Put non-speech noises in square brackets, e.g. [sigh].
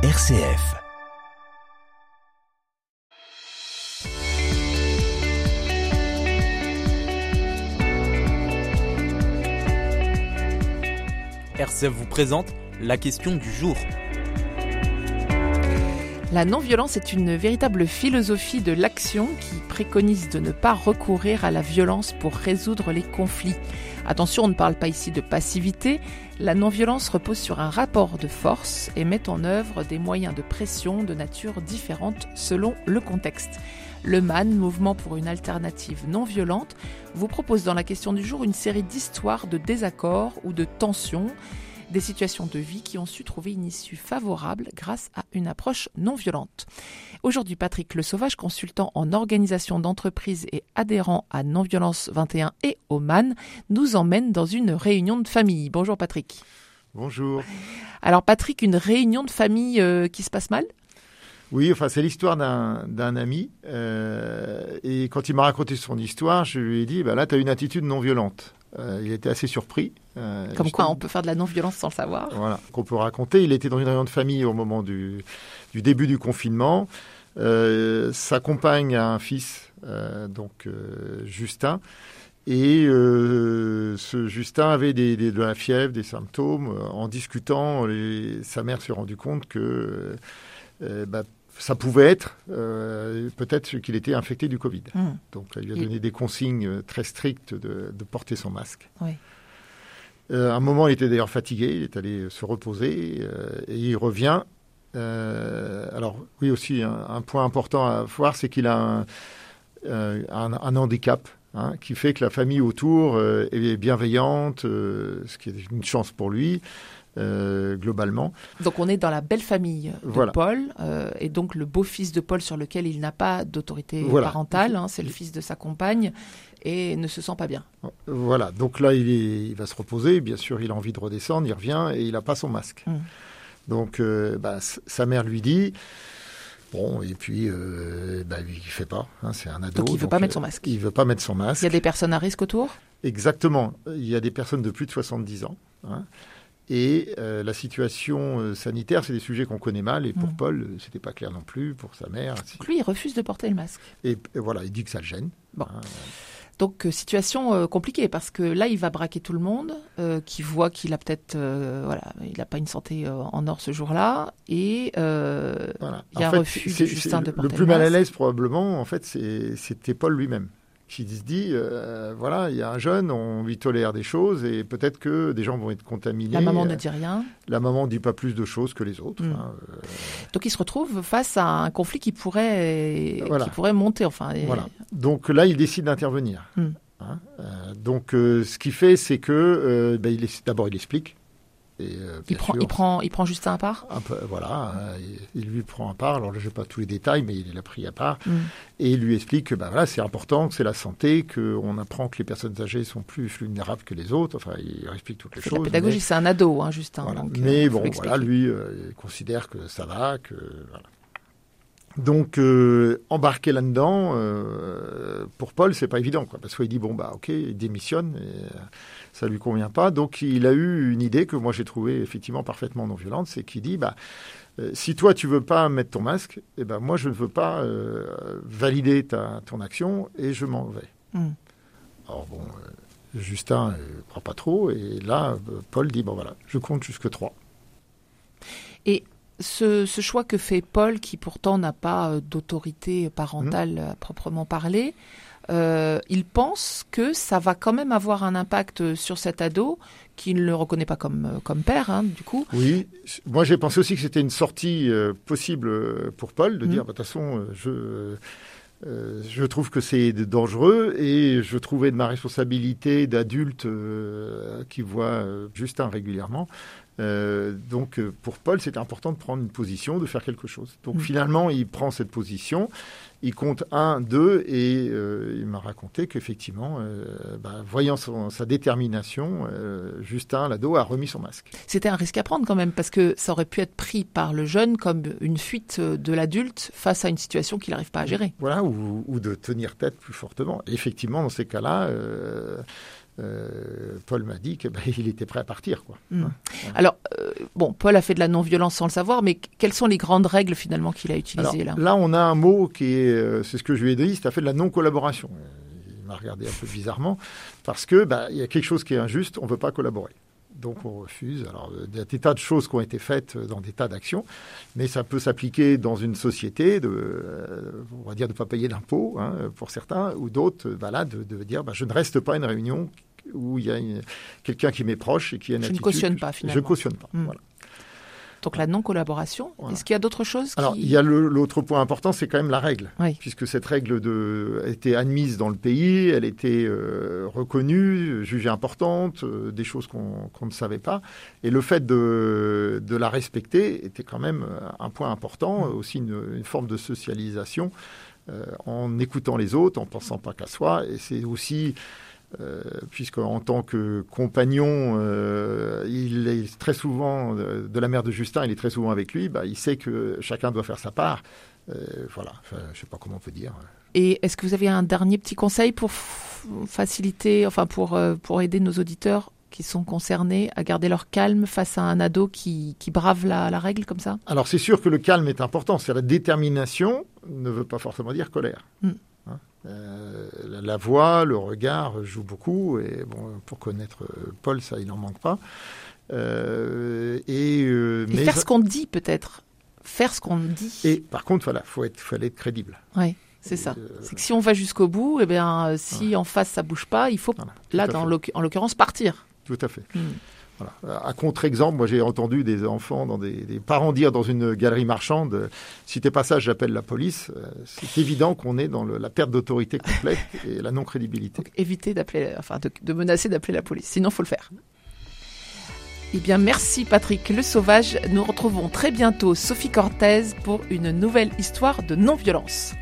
RCF. RCF vous présente la question du jour. La non-violence est une véritable philosophie de l'action qui préconise de ne pas recourir à la violence pour résoudre les conflits. Attention, on ne parle pas ici de passivité. La non-violence repose sur un rapport de force et met en œuvre des moyens de pression de nature différente selon le contexte. Le MAN, Mouvement pour une alternative non violente, vous propose dans la question du jour une série d'histoires de désaccords ou de tensions des situations de vie qui ont su trouver une issue favorable grâce à une approche non violente. Aujourd'hui, Patrick Le Sauvage, consultant en organisation d'entreprise et adhérent à Non-Violence 21 et au MAN, nous emmène dans une réunion de famille. Bonjour Patrick. Bonjour. Alors Patrick, une réunion de famille euh, qui se passe mal? Oui, enfin, c'est l'histoire d'un ami. Euh, et quand il m'a raconté son histoire, je lui ai dit, bah, là, tu as une attitude non violente. Euh, il était assez surpris. Euh, Comme quoi, on peut faire de la non-violence sans le savoir. Voilà, qu'on peut raconter. Il était dans une réunion de famille au moment du, du début du confinement. Euh, sa compagne a un fils, donc Justin. Et ce Justin avait des, de la fièvre, des symptômes. En discutant, sa mère s'est rendue compte que bah, ça pouvait être euh, peut-être qu'il était infecté du Covid. Hmm. Donc, il lui a donné des consignes euh, très strictes de, porter son masque. Euh, à un moment, il était d'ailleurs fatigué, il est allé se reposer et il revient. alors, oui, aussi, un, point important à voir, c'est qu'il a un, handicap. Hein, qui fait que la famille autour est bienveillante, ce qui est une chance pour lui. Euh, globalement. Donc on est dans la belle famille de Paul, euh, et donc le beau-fils de Paul sur lequel il n'a pas d'autorité parentale, hein, c'est le fils de sa compagne, et ne se sent pas bien. Voilà, donc là il, il, va se reposer, bien sûr il a envie de redescendre, il revient et il n'a pas son masque. Hum. Donc euh, bah, sa mère lui dit... Bon, et puis, bah, il fait pas. Hein, c'est un ado. Donc, il veut pas mettre son masque. Il veut pas mettre son masque. Il y a des personnes à risque autour? Exactement. Il y a des personnes de plus de 70 ans. Hein. Et euh, la situation euh, sanitaire, c'est des sujets qu'on connaît mal. Et pour mm. Paul, euh, c'était pas clair non plus. Pour sa mère. Donc lui, il refuse de porter le masque. Et, voilà, il dit que ça le gêne. Bon. Hein. Donc situation compliquée parce que là, il va braquer tout le monde, qui voit qu'il a peut-être, voilà, il n'a pas une santé en or ce jour-là, et voilà. il y a un refus de Justin de le plus mal à l'aise probablement, en fait, c'était Paul lui-même qui se dit, euh, voilà, il y a un jeune, on lui tolère des choses et peut-être que des gens vont être contaminés. La maman ne dit rien. La maman ne dit pas plus de choses que les autres. Mm. Hein, euh. Donc il se retrouve face à un conflit qui pourrait, qui pourrait monter. Enfin, Voilà. Donc là, il décide d'intervenir. Mm. Hein, euh, donc ce qu'il fait, c'est que ben, d'abord il explique euh, il, prend, il, prend, il prend Justin à part un peu, Voilà, euh, il, lui prend à part. Alors je n'ai pas tous les détails, mais il l'a pris à part. Mm. Et il lui explique que voilà, c'est important, que c'est la santé, qu'on apprend que les personnes âgées sont plus vulnérables que les autres. Enfin, il explique toutes les choses. La pédagogie, c'est un ado, hein, Justin. mais euh, bon, voilà, lui, il considère que ça va, que. Voilà. Donc embarquer là-dedans, pour Paul, c'est pas évident, quoi, parce qu'il dit bon bah ok, il démissionne. Et, ça lui convient pas. Donc il a eu une idée que moi j'ai trouvée effectivement parfaitement non violente, c'est qu'il dit bah euh, si toi tu veux pas mettre ton masque, eh ben moi je ne veux pas euh, valider ta, ton action et je m'en vais. Hmm. Alors bon, euh, Justin ne croit pas trop et là Paul dit bon voilà, je compte jusque trois. Et ce, choix que fait Paul, qui pourtant n'a pas d'autorité parentale à proprement parler, euh, il pense que ça va quand même avoir un impact sur cet ado qui ne le reconnaît pas comme, euh, comme père, hein, du coup. Oui, moi j'ai pensé aussi que c'était une sortie euh, possible pour Paul, de mmh. dire, bah, de toute façon, je... je trouve que c'est dangereux et je trouvais de ma responsabilité d'adulte qui voit Justin régulièrement. Donc pour Paul, c'était important de prendre une position, de faire quelque chose. Donc mmh. finalement, il prend cette position il compte un, deux, et euh, il m'a raconté qu'effectivement, euh, bah, voyant sa détermination, euh, Justin Lado a remis son masque. C'était un risque à prendre quand même, parce que ça aurait pu être pris par le jeune comme une fuite de l'adulte face à une situation qu'il n'arrive pas à gérer. Voilà, ou, de tenir tête plus fortement. effectivement, dans ces cas-là, euh, Paul m'a dit qu'il [laughs] ben, était prêt à partir. Quoi. Hmm. Hein, Alors, euh, bon, Paul a fait de la non-violence sans le savoir, mais quelles sont les grandes règles finalement qu'il a utilisées là? Là, on a un mot qui est, euh, c'est ce que je lui ai dit, c'est fait de la non-collaboration. Il m'a regardé un peu bizarrement, parce que bah, il y a quelque chose qui est injuste, on ne veut pas collaborer donc on refuse. Alors, il y a des tas de choses qui ont été faites dans des tas d'actions, mais ça peut s'appliquer dans une société, de, euh, on va dire de ne pas payer d'impôts hein, pour certains, ou d'autres, bah de, dire bah, je ne reste pas à une réunion où il y a quelqu'un qui m'est proche et qui a une je attitude. Je ne cautionne pas finalement. Je ne cautionne pas. Voilà. Donc la non-collaboration. Est-ce qu'il y a d'autres choses Alors, il y a l'autre point important, c'est quand même la règle. Puisque cette règle de, a été admise dans le pays, elle était euh, reconnue, jugée importante, euh, des choses qu'on ne savait pas. Et le fait de, de, la respecter était quand même un point important, mm. aussi une, une, forme de socialisation euh, en écoutant les autres, en pensant pas qu'à soi. Et c'est aussi euh, puisqu'en tant que compagnon, euh, il est très souvent de la mère de Justin, il est très souvent avec lui. Bah, il sait que chacun doit faire sa part. Euh, voilà, je ne sais pas comment on peut dire. Et est-ce que vous avez un dernier petit conseil pour faciliter, enfin pour, pour aider nos auditeurs qui sont concernés à garder leur calme face à un ado qui, qui brave la, la, règle comme ça? Alors c'est sûr que le calme est important. C'est la détermination ne veut pas forcément dire colère. Hmm. Euh, la voix, le regard jouent beaucoup. Et bon, pour connaître euh, Paul, ça, il n'en manque pas. Euh, et, mais faire ce qu'on dit, peut-être. Faire ce qu'on dit. Et par contre, voilà, faut être, faut être crédible. Oui. C'est ça. C'est que si on va jusqu'au bout, et eh bien, si en face ça bouge pas, il faut, là, dans en l'occurrence, partir. Tout à fait. Hmm. Voilà. À contre-exemple, moi j'ai entendu des enfants, des, parents dire dans une galerie marchande, si t'es pas ça, j'appelle la police. Euh, c'est évident qu'on est dans la perte d'autorité complète et la non-crédibilité. éviter d'appeler, enfin de, menacer d'appeler la police, sinon faut le faire. Eh bien, merci Patrick Le Sauvage. Nous retrouvons très bientôt Sophie Cortez pour une nouvelle histoire de non-violence.